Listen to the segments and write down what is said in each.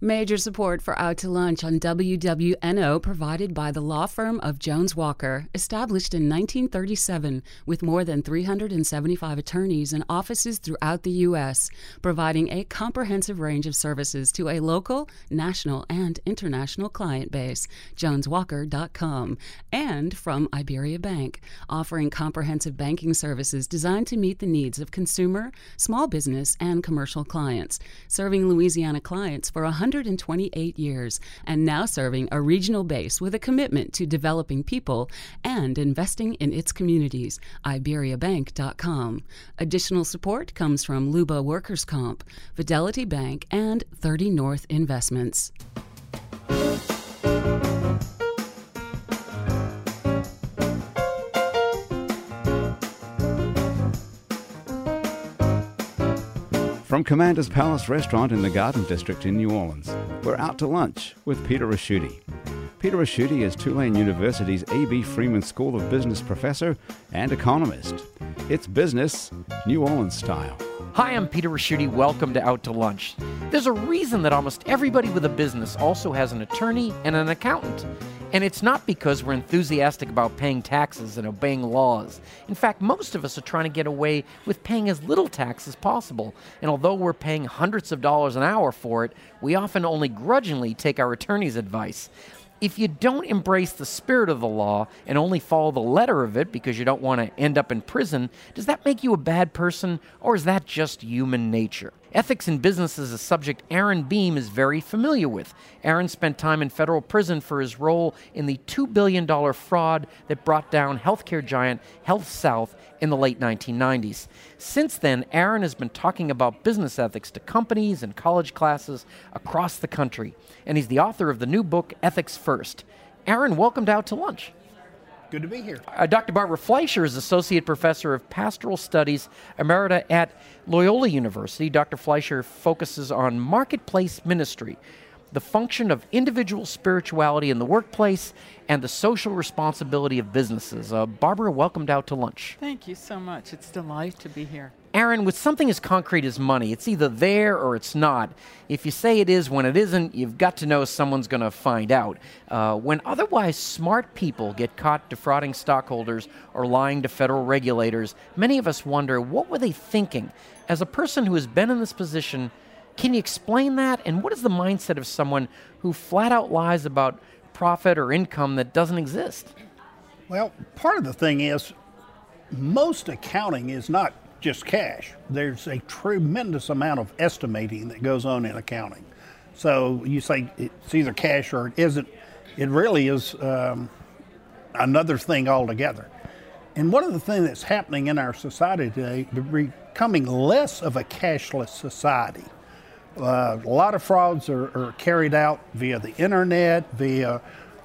Major support for Out to Lunch on WWNO provided by the law firm of Jones Walker, established in 1937 with more than 375 attorneys and offices throughout the U.S., providing a comprehensive range of services to a local, national, and international client base. JonesWalker.com. And from Iberia Bank, offering comprehensive banking services designed to meet the needs of consumer, small business, and commercial clients, serving Louisiana clients for 100 128 years and now serving a regional base with a commitment to developing people and investing in its communities. IberiaBank.com. Additional support comes from Luba Workers Comp, Fidelity Bank, and 30 North Investments. From Commander's Palace Restaurant in the Garden District in New Orleans, we're out to lunch with Peter Ricchiuti. Peter Ricchiuti is Tulane University's A.B. Freeman School of Business professor and economist. It's business, New Orleans style. Hi, I'm Peter Ricchiuti. Welcome to Out to Lunch. There's a reason that almost everybody with a business also has an attorney and an accountant. And it's not because we're enthusiastic about paying taxes and obeying laws. In fact, most of us are trying to get away with paying as little tax as possible. And although we're paying hundreds of dollars an hour for it, we often only grudgingly take our attorney's advice if you don't embrace the spirit of the law and only follow the letter of it because you don't want to end up in prison, does that make you a bad person or is that just human nature? Ethics in business is a subject Aaron Beam is very familiar with. Aaron spent time in federal prison for his role in the $2 billion fraud that brought down healthcare giant HealthSouth in the late 1990s. Since then, Aaron has been talking about business ethics to companies and college classes across the country, and he's the author of the new book, Ethics First. Aaron, welcomed out to lunch. Good to be here. Uh, Dr. Barbara Fleischer is Associate Professor of Pastoral Studies, Emerita at Loyola University. Dr. Fleischer focuses on marketplace ministry, the function of individual spirituality in the workplace, and the social responsibility of businesses. Uh, Barbara, welcomed out to lunch. Thank you so much. It's a delight to be here. Aaron, with something as concrete as money, it's either there or it's not. If you say it is when it isn't, you've got to know someone's going to find out. Uh, when otherwise smart people get caught defrauding stockholders or lying to federal regulators, many of us wonder what were they thinking? As a person who has been in this position, can you explain that? And what is the mindset of someone who flat out lies about profit or income that doesn't exist? Well, part of the thing is most accounting is not just cash. There's a tremendous amount of estimating that goes on in accounting. So you say it's either cash or it isn't. It really is um, another thing altogether. And one of the things that's happening in our society today, becoming less of a cashless society. Uh, a lot of frauds are, are, carried out via the internet, via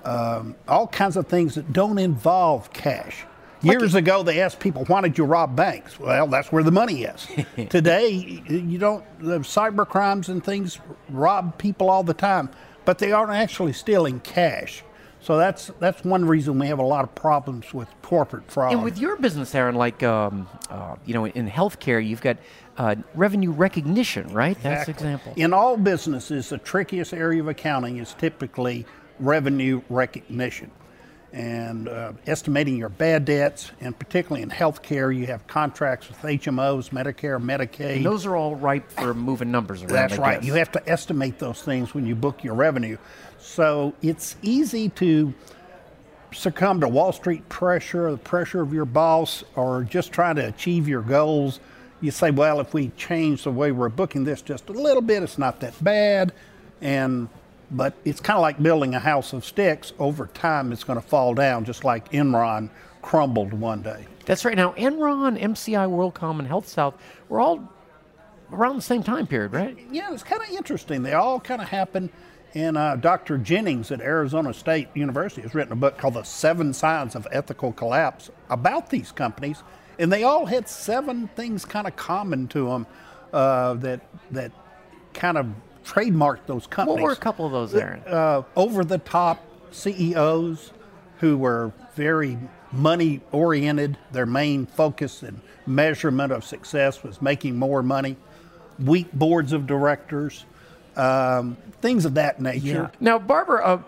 um, all kinds of things that don't involve cash. Years ago, they asked people, "Why did you rob banks?" Well, that's where the money is. Today, you don't. The cyber crimes and things rob people all the time, but they aren't actually stealing cash. So that's that's one reason we have a lot of problems with corporate fraud. And with your business, Aaron, like um, uh, you know, in healthcare, you've got uh, revenue recognition, right? Exactly. That's example. In all businesses, the trickiest area of accounting is typically revenue recognition and uh, estimating your bad debts, and particularly in healthcare, you have contracts with HMOs, Medicare, Medicaid. And those are all ripe for moving numbers around. That's I right. Guess. You have to estimate those things when you book your revenue. So it's easy to succumb to Wall Street pressure, the pressure of your boss, or just trying to achieve your goals. You say, well, if we change the way we're booking this just a little bit, it's not that bad. And but it's kind of like building a house of sticks. Over time, it's going to fall down, just like Enron crumbled one day. That's right. Now, Enron, MCI, WorldCom, and HealthSouth were all around the same time period, right? Yeah, it's kind of interesting. They all kind of happened. And uh, Dr. Jennings at Arizona State University has written a book called The Seven Signs of Ethical Collapse about these companies. And they all had seven things kind of common to them uh, that, that kind of trademarked those companies. What were a couple of those, Aaron? Uh, over the top CEOs who were very money oriented. Their main focus and measurement of success was making more money. Weak boards of directors. um, things of that nature. Now, Barbara, uh,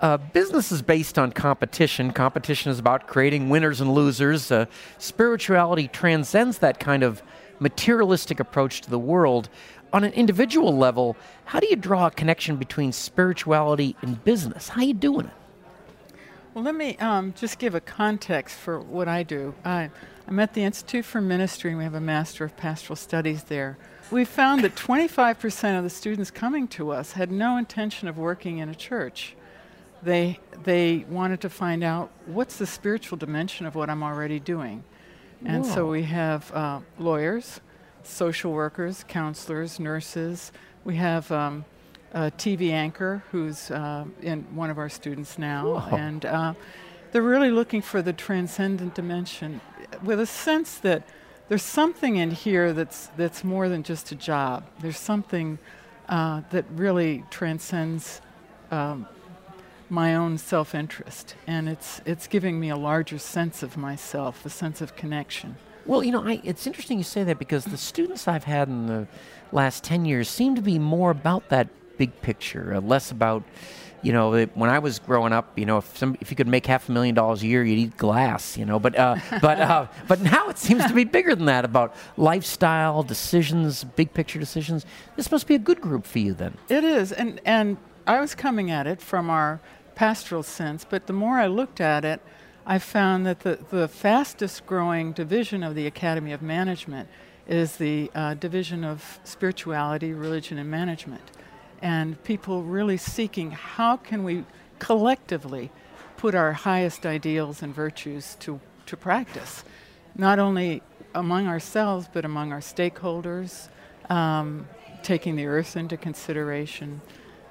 uh, business is based on competition. Competition is about creating winners and losers. Uh, spirituality transcends that kind of materialistic approach to the world. On an individual level, how do you draw a connection between spirituality and business? How are you doing it? Well, let me um, just give a context for what I do. I, I'm at the Institute for Ministry, and we have a Master of Pastoral Studies there. We found that 25% of the students coming to us had no intention of working in a church. They, they wanted to find out what's the spiritual dimension of what I'm already doing. And so we have uh, lawyers, social workers, counselors, nurses. We have um, a TV anchor who's uh, in one of our students now. Whoa. And uh, they're really looking for the transcendent dimension with a sense that there's something in here that's, that's more than just a job. There's something uh, that really transcends um, my own self-interest, and it's it's giving me a larger sense of myself, a sense of connection. Well, you know, I, it's interesting you say that because the students I've had in the last 10 years seem to be more about that big picture, uh, less about, you know, it, when I was growing up, you know, if, some, if you could make half a million dollars a year, you'd eat glass, you know, but, uh, but, uh, but now it seems to be bigger than that about lifestyle, decisions, big picture decisions. This must be a good group for you then. It is, and and I was coming at it from our pastoral sense, but the more I looked at it, I found that the, the fastest growing division of the Academy of Management is the uh, division of spirituality, religion, and management. And people really seeking how can we collectively put our highest ideals and virtues to, to practice, not only among ourselves, but among our stakeholders, um, taking the earth into consideration,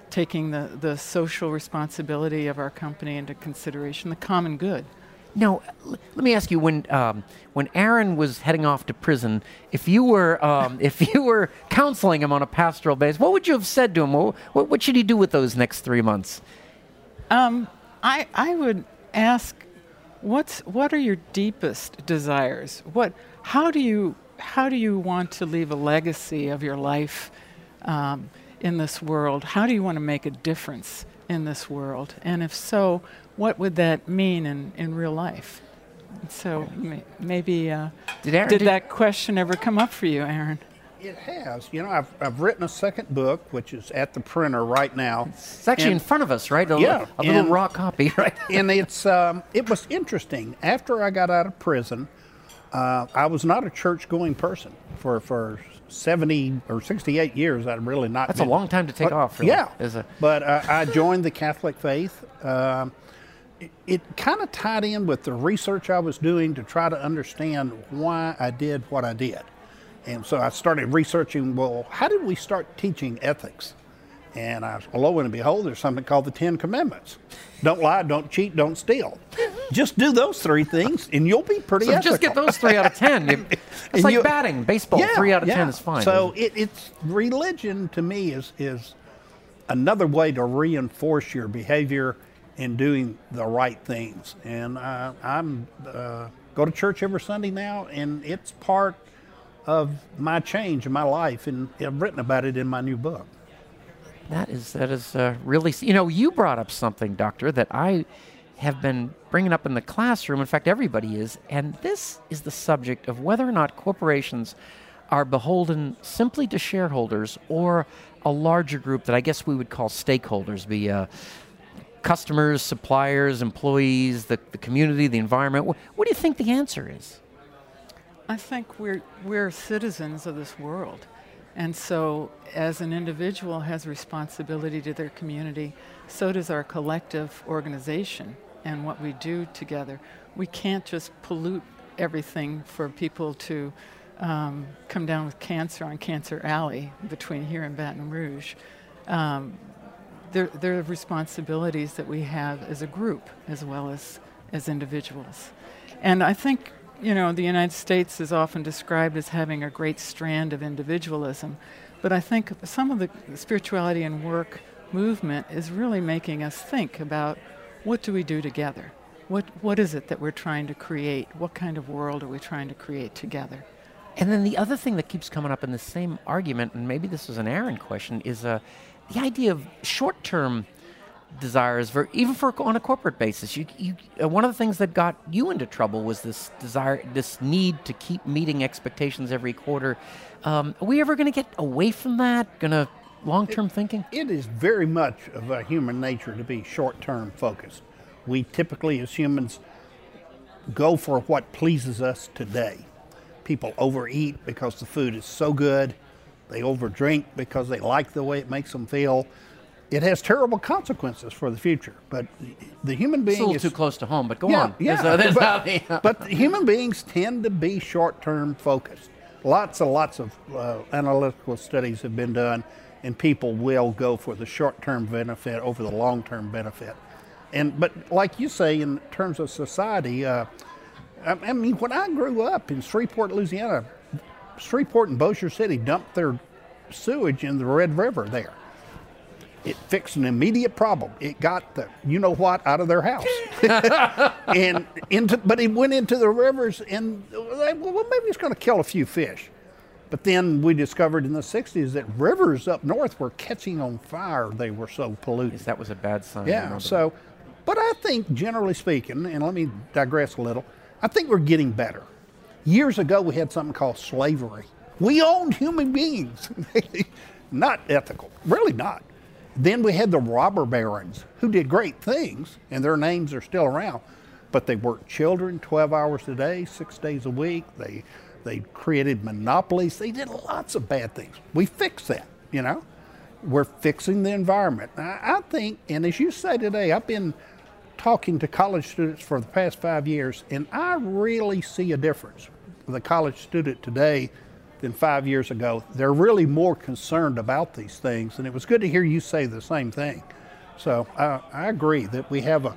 taking the, the social responsibility of our company into consideration, the common good. Now, l- let me ask you: when um, when Aaron was heading off to prison, if you were um, if you were counseling him on a pastoral basis, what would you have said to him? What, what, should he do with those next three months? Um, I, I would ask, what's, what are your deepest desires? What, how, do you, how do you want to leave a legacy of your life um, in this world? How do you want to make a difference in this world? And if so, what would that mean in, in real life? So may, maybe uh, Did Aaron? did did- that question ever come up for you, Aaron? It has. You know, I've, I've written a second book, which is at the printer right now. It's actually And- in front of us, right? A, Yeah, a little and- raw copy, right? and it's um, it was interesting. After I got out of prison, uh, I was not a church going person for for seventy or sixty eight years. I'd really not. That's a been- long time to take But- off. Really, Yeah, as a- but uh, I joined the Catholic faith. Um, it, it kind of tied in with the research I was doing to try to understand why I did what I did. And so I started researching well, how did we start teaching ethics? And I, lo and behold, there's something called the Ten Commandments. Don't lie, don't cheat, don't steal. Just do those three things, and you'll be pretty So ethical. just get those three out of ten. It's like you- batting, baseball. three out of ten is fine. So it, it's religion to me is is another way to reinforce your behavior in doing the right things. And uh, I'm uh, go to church every Sunday now, and it's part of my change in my life, and I've written about it in my new book. That is that is uh, really you know you brought up something, doctor, that I have been bringing up in the classroom. In fact, everybody is, and this is the subject of whether or not corporations are beholden simply to shareholders or a larger group that I guess we would call stakeholders, be uh, customers, suppliers, employees, the, the community, the environment. Wh- what do you think the answer is? I think we're we're citizens of this world, and so as an individual has responsibility to their community, so does our collective organization and what we do together. We can't just pollute everything for people to um, come down with cancer on Cancer Alley between here and Baton Rouge. Um, there, there are responsibilities that we have as a group as well as as individuals. And I think, you know, the United States is often described as having a great strand of individualism, but I think some of the spirituality and work movement is really making us think about what do we do together? What, what is it that we're trying to create? What kind of world are we trying to create together? And then the other thing that keeps coming up in the same argument, and maybe this is an Aaron question, is uh, the idea of short-term desires for even for on a corporate basis. You, you uh, one of the things that got you into trouble was this desire, this need to keep meeting expectations every quarter. Um, are we ever going to get away from that? Going to long-term thinking? It is very much of a human nature to be short-term focused. We typically, as humans, go for what pleases us today. People overeat because the food is so good. They overdrink because they like the way it makes them feel. It has terrible consequences for the future. But the human being It's a little is too close to home, but go yeah, on. Yeah, There's, there's but, the- but human beings tend to be short-term focused. Lots and lots of uh, analytical studies have been done, and people will go for the short-term benefit over the long-term benefit. And but like you say, in terms of society, uh, I, I mean, when I grew up in Shreveport, Louisiana, Shreveport and Bossier City dumped their sewage in the Red River there. It fixed an immediate problem. It got the you know what out of their house, and into but it went into the rivers and they, well maybe it's going to kill a few fish, but then we discovered in the '60s that rivers up north were catching on fire. They were so polluted. that was a bad sign. Yeah. So, but I think generally speaking, and let me digress a little, I think we're getting better. Years ago, we had something called slavery. We owned human beings. not ethical, really not. Then we had the robber barons who did great things, and their names are still around. But they worked children 12 hours a day, six days a week. They, they created monopolies. They did lots of bad things. We fixed that, you know we're fixing the environment. I, I think, and as you say today, I've been talking to college students for the past five years, and I really see a difference with a college student today than five years ago. They're really more concerned about these things, and it was good to hear you say the same thing. So I I agree that we have a,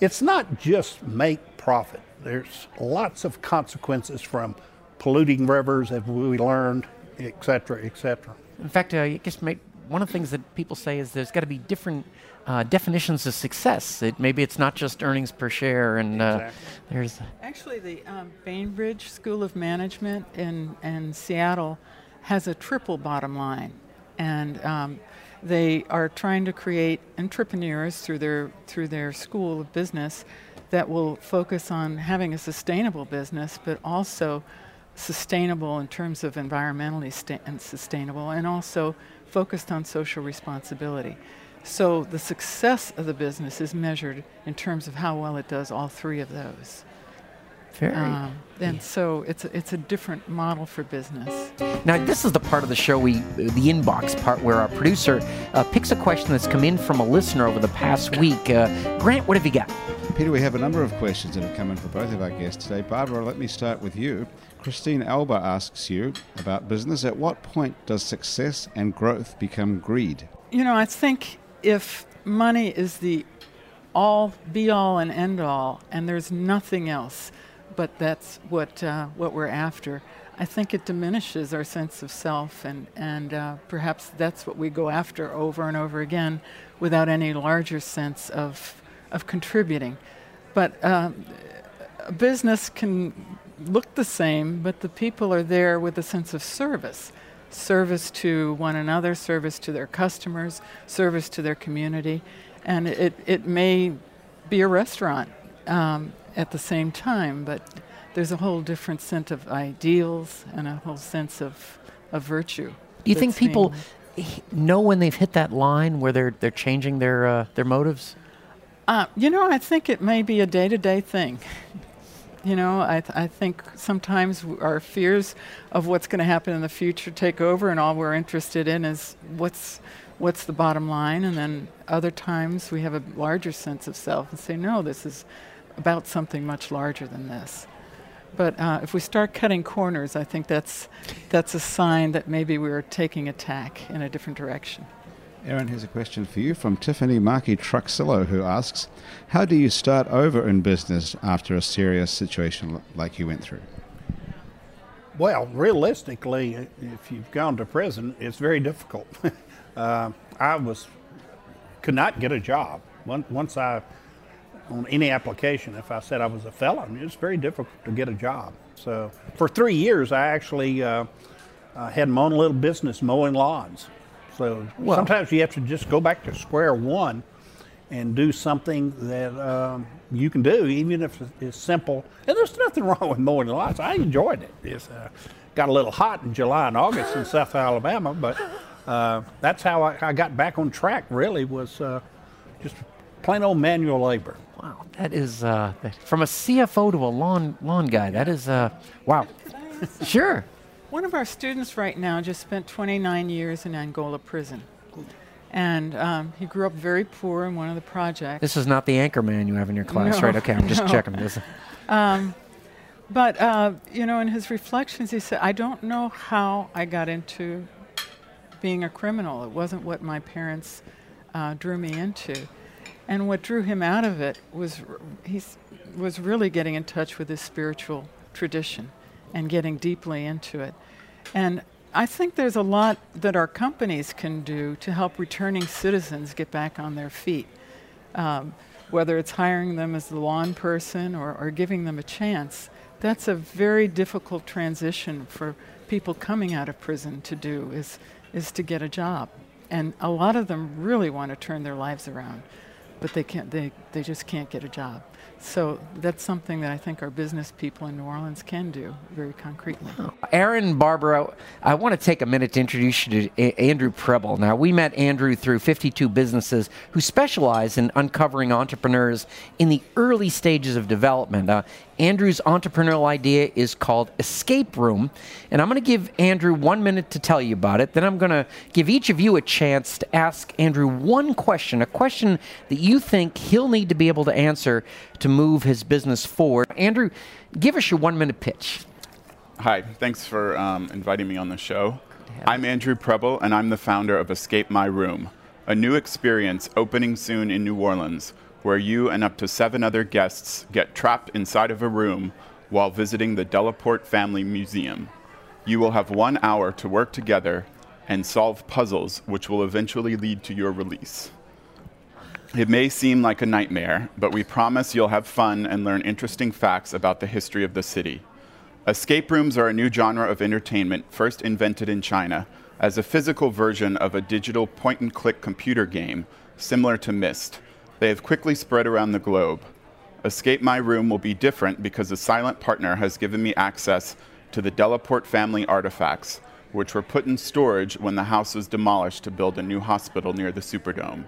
it's not just make profit. There's lots of consequences from polluting rivers, as we learned, et cetera, et cetera. In fact, uh, I guess one of the things that people say is there's got to be different uh, definitions of success. It, maybe it's not just earnings per share, and uh, Exactly. there's Actually, the um, Bainbridge School of Management in, in Seattle has a triple bottom line. And um, they are trying to create entrepreneurs through their, through their school of business that will focus on having a sustainable business, but also sustainable in terms of environmentally sta- and sustainable, and also focused on social responsibility. So the success of the business is measured in terms of how well it does all three of those. very. Um, and so it's a, it's a different model for business. Now, this is the part of the show we, the inbox part, where our producer uh, picks a question that's come in from a listener over the past week. Uh, Grant, what have you got? Peter, we have a number of questions that have come in for both of our guests today. Barbara, let me start with you. Christine Alba asks you about business. At what point does success and growth become greed? You know, I think if money is the all be all and end all, and there's nothing else, but that's what uh, what we're after. I think it diminishes our sense of self, and and uh, perhaps that's what we go after over and over again, without any larger sense of of contributing. But um, a business can look the same, but the people are there with a sense of service service to one another, service to their customers, service to their community. And it, it may be a restaurant um, at the same time, but there's a whole different sense of ideals and a whole sense of, of virtue. Do you think people h- know when they've hit that line where they're they're changing their uh, their motives? Uh, you know, I think it may be a day to day thing. You know, I, th- I think sometimes our fears of what's going to happen in the future take over, and all we're interested in is what's what's the bottom line. And then other times we have a larger sense of self and say, no, this is about something much larger than this. But uh, if we start cutting corners, I think that's that's a sign that maybe we're taking a tack in a different direction. Aaron, here's a question for you from Tiffany Markey Truxillo, who asks How do you start over in business after a serious situation like you went through? Well, realistically, if you've gone to prison, it's very difficult. uh, I was could not get a job Once- I on any application. If I said I was a felon, it's very difficult to get a job. So for three years, I actually uh, had my own little business mowing lawns. So Well- sometimes you have to just go back to square one and do something that um, you can do, even if it's simple. And there's nothing wrong with mowing the lawns. I enjoyed it. It's uh, got a little hot in July and August in South Alabama, but uh, that's how I, I got back on track. Really, was uh, just plain old manual labor. Wow, that is uh, that- from a CFO to a lawn lawn guy. That is uh, wow. Sure. One of our students right now just spent 29 years in Angola prison. And um, he grew up very poor in one of the projects. This is not the anchor man you have in your class, No, right? Okay, I'm just no. checking this. But, uh, you know, in his reflections, he said, I don't know how I got into being a criminal. It wasn't what my parents uh, drew me into. And what drew him out of it was r- he's, was really getting in touch with his spiritual tradition and getting deeply into it. And I think there's a lot that our companies can do to help returning citizens get back on their feet um, whether it's hiring them as the lawn person or, or giving them a chance, that's a very difficult transition for people coming out of prison to do is, is to get a job. And a lot of them really want to turn their lives around, but they can't they, they just can't get a job. So that's something that I think our business people in New Orleans can do very concretely. Aaron Barbara, I want to take a minute to introduce you to A- Andrew Preble. Now, we met Andrew through 52 businesses who specialize in uncovering entrepreneurs in the early stages of development. Uh, Andrew's entrepreneurial idea is called Escape Room, and I'm going to give Andrew one minute to tell you about it. Then I'm going to give each of you a chance to ask Andrew one question, a question that you think he'll need to be able to answer to move his business forward. Andrew, give us your one minute pitch. Hi, thanks for um, inviting me on the show. I'm Andrew Preble, and I'm the founder of Escape My Room, a new experience opening soon in New Orleans, where you and up to seven other guests get trapped inside of a room while visiting the Delaporte Family Museum. You will have one hour to work together and solve puzzles, which will eventually lead to your release. It may seem like a nightmare, but we promise you'll have fun and learn interesting facts about the history of the city. Escape rooms are a new genre of entertainment first invented in China as a physical version of a digital point and click computer game similar to Myst. They have quickly spread around the globe. Escape My Room will be different because a silent partner has given me access to the Delaporte family artifacts, which were put in storage when the house was demolished to build a new hospital near the Superdome.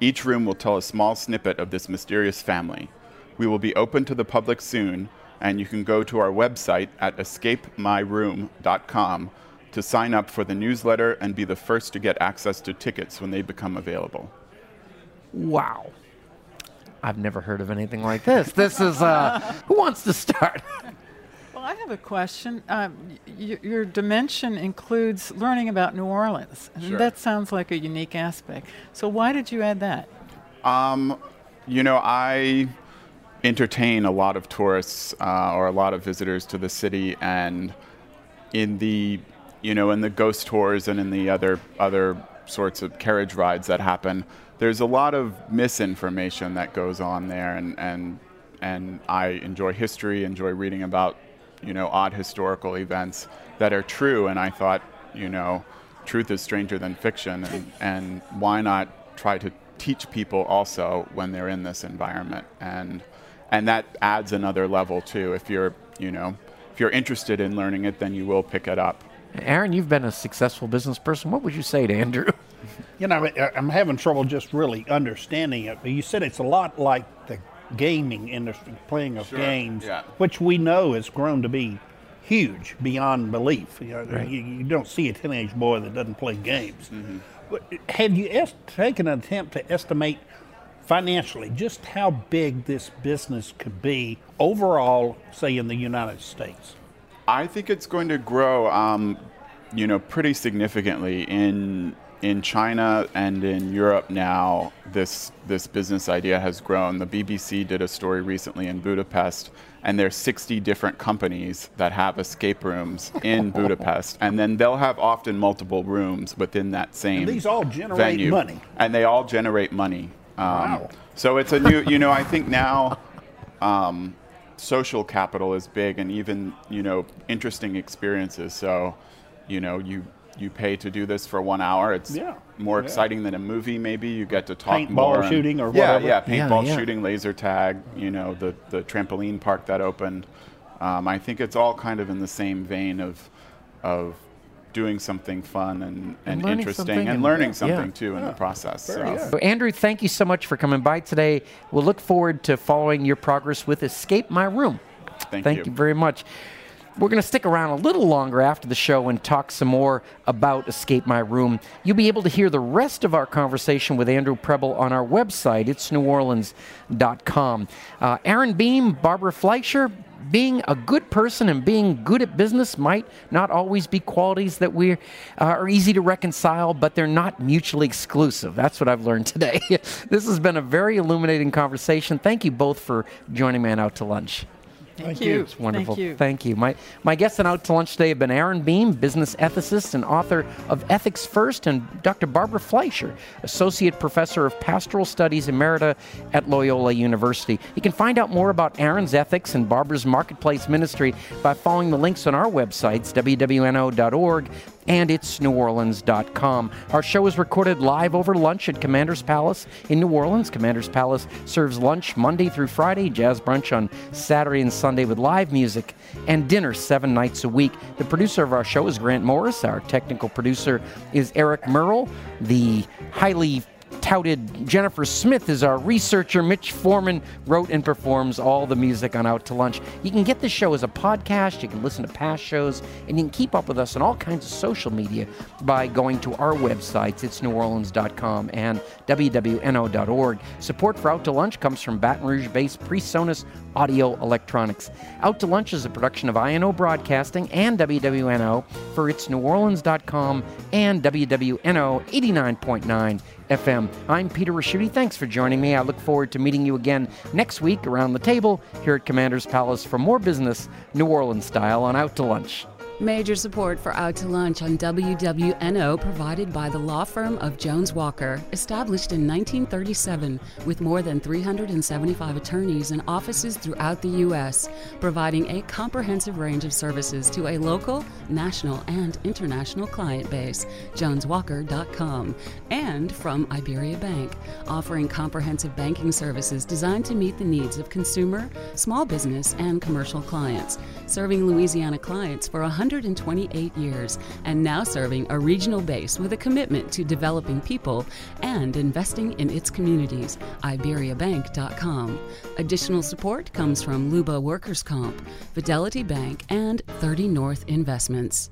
Each room will tell a small snippet of this mysterious family. We will be open to the public soon, and you can go to our website at escapemyroom.com to sign up for the newsletter and be the first to get access to tickets when they become available. Wow. I've never heard of anything like this. This is, uh, who wants to start? Well, I have a question. Um, y- your dimension includes learning about New Orleans, and Sure. that sounds like a unique aspect. So, why did you add that? You know, I entertain a lot of tourists uh, or a lot of visitors to the city, and in the, you know, in the ghost tours and in the other other sorts of carriage rides that happen, there's a lot of misinformation that goes on there, and and and I enjoy history, enjoy reading about, you know, odd historical events that are true, and I thought, you know, truth is stranger than fiction, and, and why not try to teach people also when they're in this environment, and and that adds another level too. If you're, you know, if you're interested in learning it, then you will pick it up. Aaron, you've been a successful business person. What would you say to Andrew? You know, I- I'm having trouble just really understanding it. But you said it's a lot like the gaming industry, playing of Sure, games, yeah. which we know has grown to be huge beyond belief. You, know, you, you don't see a teenage boy that doesn't play games. Mm-hmm. Have you est- taken an attempt to estimate financially just how big this business could be overall, say in the United States? I think it's going to grow, um, you know, pretty significantly in in China and in Europe now. This this business idea has grown. The BBC did a story recently in Budapest, and there's 60 different companies that have escape rooms in Budapest, and then they'll have often multiple rooms within that same. these all generate venue. money. and they all generate money. Um, Wow. So it's a new, you know, I think now um, social capital is big and even, you know, interesting experiences. So, you know, you you pay to do this for one hour. It's Yeah, more yeah. exciting than a movie. Maybe you get to talk Paintball more. and- shooting or yeah, whatever. Yeah, Yeah, paintball yeah. shooting, laser tag. You know, the the trampoline park that opened. Um, I think it's all kind of in the same vein of of doing something fun and, and, learning interesting and and- learning yeah. something too in the process. So. good. So Andrew, thank you so much for coming by today. We'll look forward to following your progress with Escape My Room. Thank, Thank you very much. We're going to stick around a little longer after the show and talk some more about Escape My Room. You'll be able to hear the rest of our conversation with Andrew Preble on our website. It's neworleans.com. Uh, Aaron Beam, Barbara Fleischer, being a good person and being good at business might not always be qualities that we uh, are easy to reconcile, but they're not mutually exclusive. That's what I've learned today. this has been a very illuminating conversation. Thank you both for joining me Out to Lunch. Thank, you. you. It's Wonderful. Thank you. Thank you. My, my guests and Out to Lunch today have been Aaron Beam, business ethicist and author of Ethics First, and Dr. Barbara Fleischer, Associate Professor of Pastoral Studies Emerita at Loyola University. You can find out more about Aaron's ethics and Barbara's marketplace ministry by following the links on our websites, wwno.org and it's neworleans.com. Our show is recorded live over lunch at Commander's Palace in New Orleans. Commander's Palace serves lunch Monday through Friday, jazz brunch on Saturday and Sunday with live music, and dinner seven nights a week. The producer of our show is Grant Morris. Our technical producer is Eric Merle. The highly touted Jennifer Smith is our researcher. Mitch Foreman wrote and performs all the music on Out to Lunch. You can get the show as a podcast, you can listen to past shows, and you can keep up with us on all kinds of social media by going to our websites. It's neworleans.com and wwno.org. Support for Out to Lunch comes from Baton Rouge based PreSonus Audio Electronics. Out to Lunch is a production of INO Broadcasting and WWNO for its neworleans.com and WWNO 89.9 FM. I'm Peter Ricchiuti. Thanks for joining me. I look forward to meeting you again next week around the table here at Commander's Palace for more business, New Orleans style, on Out to Lunch. Major support for Out to Lunch on WWNO provided by the law firm of Jones Walker, established in 1937 with more than 375 attorneys and offices throughout the U.S., providing a comprehensive range of services to a local, national, and international client base. JonesWalker.com. And from Iberia Bank, offering comprehensive banking services designed to meet the needs of consumer, small business, and commercial clients, serving Louisiana clients for 128 years and now serving a regional base with a commitment to developing people and investing in its communities. IberiaBank.com. Additional support comes from Luba Workers Comp, Fidelity Bank, and 30 North Investments.